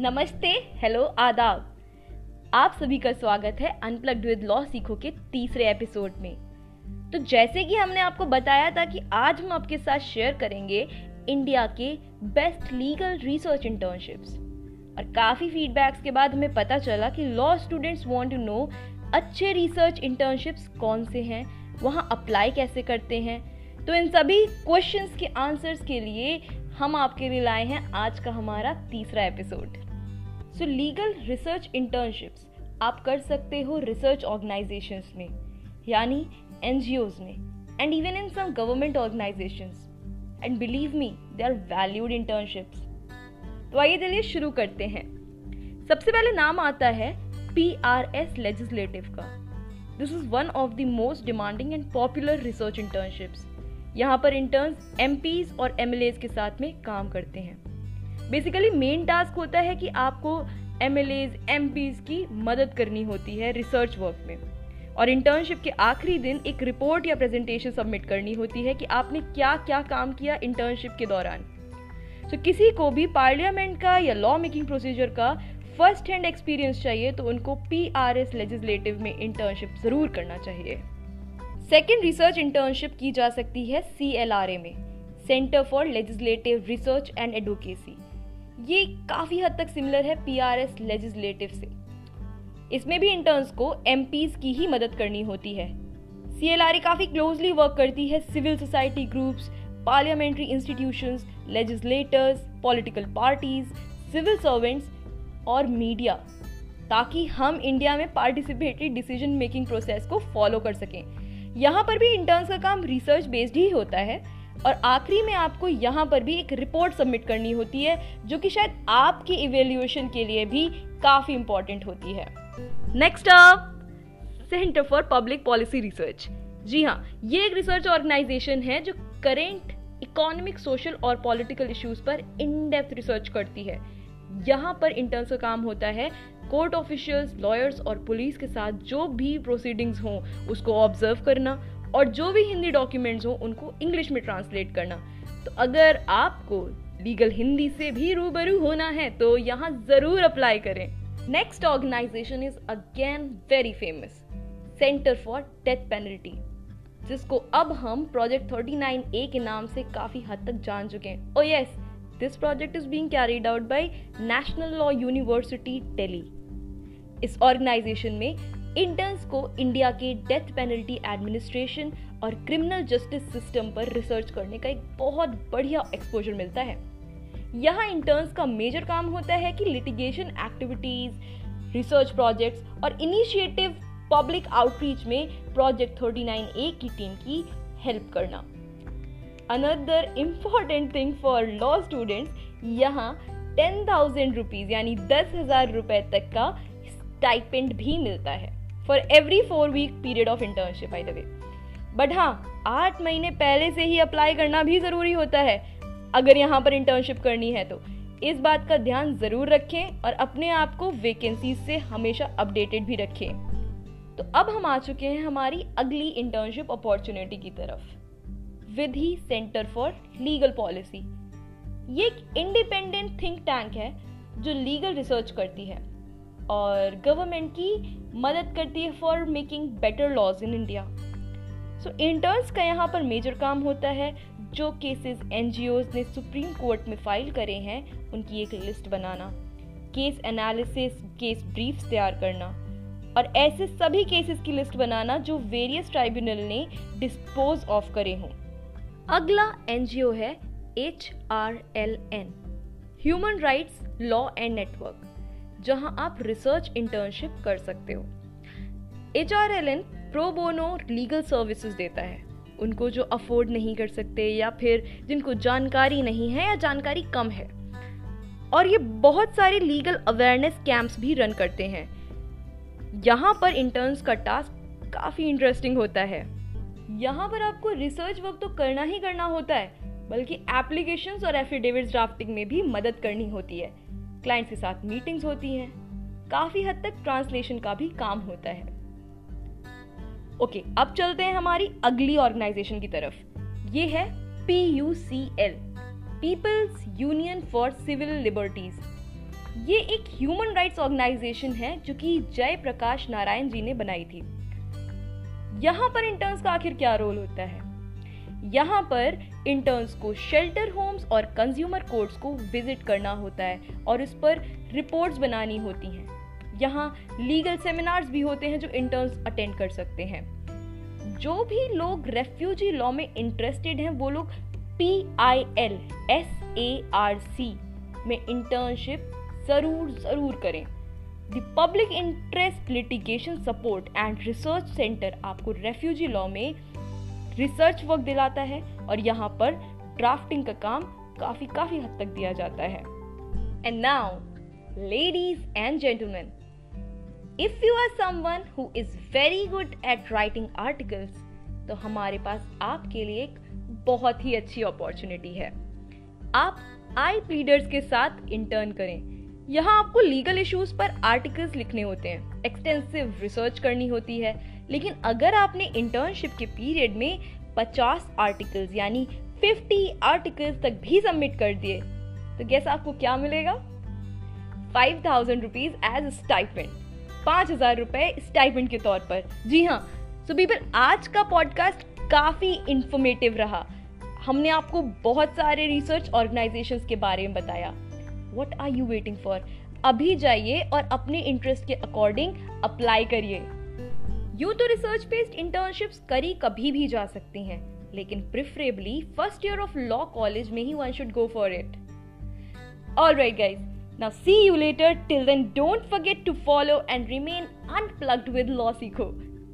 नमस्ते, हेलो, आदाब। आप सभी का स्वागत है अनप्लग्ड विद लॉ सीखो के तीसरे एपिसोड में। तो जैसे कि हमने आपको बताया था कि आज हम आपके साथ शेयर करेंगे इंडिया के बेस्ट लीगल रिसर्च इंटर्नशिप्स और काफ़ी फीडबैक्स के बाद हमें पता चला कि law students want to know अच्छे रिसर्च इंटर्नशिप्स कौन से हैं, वहाँ अप्लाई कैसे करते हैं। तो इन सभी क्वेश्चंस के आंसर्स के लिए हम आपके लिए लाए हैं आज का हमारा तीसरा episode so legal research internships आप कर सकते हो रिसर्च ऑर्गेनाइजेशंस में, यानी एन में and even in some government organisations and believe me they are valued internships तो आइए चलिए शुरू करते हैं। सबसे पहले नाम आता है पी आर एस लेजिस्लेटिव का। This is one of the most demanding and popular research internships यहाँ पर इंटर्न्स एम और एम के साथ में काम करते हैं। बेसिकली मेन टास्क होता है कि आपको एम एल की मदद करनी होती है रिसर्च वर्क में। और इंटर्नशिप के आखिरी दिन एक रिपोर्ट या प्रेजेंटेशन सबमिट करनी होती है कि आपने क्या क्या काम किया इंटर्नशिप के दौरान। तो so, किसी को भी पार्लियामेंट का या लॉ मेकिंग प्रोसीजर का फ़र्स्ट हैंड एक्सपीरियंस चाहिए तो उनको पी आर एस लेजिस्लेटिव में इंटर्नशिप ज़रूर करना चाहिए। सेकेंड रिसर्च इंटर्नशिप की जा सकती है सी एल आर ए में centre for legislative research and advocacy ये काफ़ी हद तक सिमिलर है पी आर एस लेजिस्लेटिव से। इसमें भी इंटर्न्स को एम की ही मदद करनी होती है। सी एल आर काफ़ी क्लोजली वर्क करती है civil society groups parliamentary institutions legislators political parties civil servants और मीडिया ताकि हम इंडिया में पार्टिसिपेटरी डिसीज़न मेकिंग प्रोसेस को फॉलो कर सकें। यहाँ पर भी इंटर्न्स का काम रिसर्च बेस्ड ही होता है। और आखिरी में आपको यहाँ पर भी एक रिपोर्ट सबमिट करनी होती है, जो कि शायद आपके इवेल्युएशन के लिए भी काफ़ी इंपॉर्टेंट होती है। Next up centre for public policy research जी हाँ ये एक रिसर्च ऑर्गेनाइजेशन है जो करेंट इकोनॉमिक सोशल और पॉलिटिकल इश्यूज़ पर इन डेप्थ रिसर्च करती है। यहाँ पर इंटर्न्स का काम होता है कोर्ट ऑफिशियल्स लॉयर्स और पुलिस के साथ जो भी प्रोसीडिंग्स हों, उसको ऑब्ज़र्व करना और जो भी हिंदी डॉक्यूमेंट्स हों, उनको इंग्लिश में ट्रांसलेट करना। तो अगर आपको लीगल हिंदी से भी रूबरू होना है तो यहाँ ज़रूर अप्लाई करें। Next organisation is again very famous centre for death penalty जिसको अब हम प्रोजेक्ट 39 ए के नाम से काफ़ी हद तक जान चुके हैं। ओ yes this project is being carried out by national law university Delhi इस ऑर्गेनाइजेशन में इंटर्न्स को इंडिया के डेथ पेनल्टी एडमिनिस्ट्रेशन और क्रिमिनल जस्टिस सिस्टम पर रिसर्च करने का एक बहुत बढ़िया एक्सपोजर मिलता है। यहाँ इंटर्न्स का मेजर काम होता है कि लिटिगेशन एक्टिविटीज़ रिसर्च प्रोजेक्ट्स और इनिशिएटिव पब्लिक आउटरीच में प्रोजेक्ट 39 ए की टीम की हेल्प करना। Another important thing for law students यहाँ टेन थाउज़ेंड रुपीज़ यानी दस हज़ार रुपए तक का स्टाइपेंड भी मिलता है। For every four week period of internship by the way but हाँ आठ महीने पहले से ही अप्लाई करना भी ज़रूरी होता है, अगर यहाँ पर इंटर्नशिप करनी है तो। इस बात का ध्यान ज़रूर रखें और अपने आप को वैकेंसीज से हमेशा अपडेटेड भी रखें। तो अब हम आ चुके हैं हमारी अगली इंटर्नशिप अपॉर्चुनिटी की तरफ़। Vidhi centre for legal policy ये एक इंडिपेंडेंट थिंक टैंक है, जो लीगल रिसर्च करती है। और गवर्नमेंट की मदद करती है for making better laws in India so interns का यहाँ पर मेजर काम होता है, जो केसेस एन ने सुप्रीम कोर्ट में फ़ाइल करे हैं, उनकी एक लिस्ट बनाना केस एनालिसिस केस ब्रीफ्स तैयार करना, और ऐसे सभी केसेस की लिस्ट बनाना जो वेरियस ट्राइब्यूनल ने डिस्पोज ऑफ़ करे हों। अगला एनजीओ है H R L N human rights law and network जहाँ आप रिसर्च इंटर्नशिप कर सकते हो। H R L N pro bono legal services देता है। उनको जो अफोर्ड नहीं कर सकते या फिर जिनको जानकारी नहीं है या जानकारी कम है। और ये बहुत सारे लीगल अवेयरनेस कैंप्स भी रन करते हैं। यहाँ पर इंटर्न्स का टास्क काफ़ी इंटरेस्टिंग होता है। यहाँ पर आपको रिसर्च वर्क तो करना ही करना होता है, बल्कि एप्लीकेशंस और एफिडेविट ड्राफ्टिंग में भी मदद करनी होती है। क्लाइंट्स के साथ मीटिंग्स होती हैं। काफ़ी हद तक ट्रांसलेशन का भी काम होता है। ओके okay, अब चलते हैं हमारी अगली ऑर्गेनाइजेशन की तरफ़। ये है P U C L people's union for civil liberties ये एक ह्यूमन राइट्स ऑर्गेनाइजेशन है जो कि जय प्रकाश नारायण जी ने बनाई थी। यहाँ पर इंटर्न्स का आखिर क्या रोल होता है? यहाँ पर इंटर्न्स को शेल्टर होम्स और कंज्यूमर कोर्ट्स को विज़िट करना होता है और उस पर रिपोर्ट्स बनानी होती हैं। यहाँ लीगल सेमिनार्स भी होते हैं जो इंटर्न्स अटेंड कर सकते हैं। जो भी लोग रेफ्यूजी लॉ में इंटरेस्टेड हैं, वो लोग P I L S A R C में इंटर्नशिप ज़रूर ज़रूर करें। The public interest litigation support and research centre आपको रेफ्यूजी लॉ में रिसर्च वर्क दिलाता है और यहाँ पर ड्राफ्टिंग का काम काफ़ी काफ़ी हद तक दिया जाता है। And now ladies and gentleman if you are someone who is very good at writing articles तो हमारे पास आपके लिए एक बहुत ही अच्छी अपॉर्चुनिटी है। आप आई प्लीडर्स के साथ इंटर्न करें। यहाँ आपको लीगल इश्यूज़ पर आर्टिकल्स लिखने होते हैं। एक्सटेंसिव रिसर्च करनी होती है। लेकिन अगर आपने इंटर्नशिप के पीरियड में 50 आर्टिकल्स यानी 50 आर्टिकल्स तक भी सबमिट कर दिए तो गैस आपको क्या मिलेगा? Five thousand rupees as stipend पाँच हज़ार रुपए स्टाइपेंड के तौर पर। जी हाँ सो पीपल आज का पॉडकास्ट काफ़ी इंफॉर्मेटिव रहा। हमने आपको बहुत सारे रिसर्च ऑर्गेनाइजेशंस के बारे में बताया। What are you waiting for अभी जाइए और अपने इंटरेस्ट के अकॉर्डिंग अप्लाई करिए। यू तो रिसर्च बेस्ड इंटर्नशिप्स करी कभी भी जा सकती हैं लेकिन preferably first year of law college में ही one should go for it all right guys Now see you later. Till then, don't forget to follow and remain unplugged with Law सीखो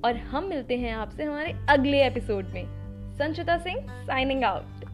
और हम मिलते हैं आपसे हमारे अगले एपिसोड में। संचिता सिंह साइनिंग आउट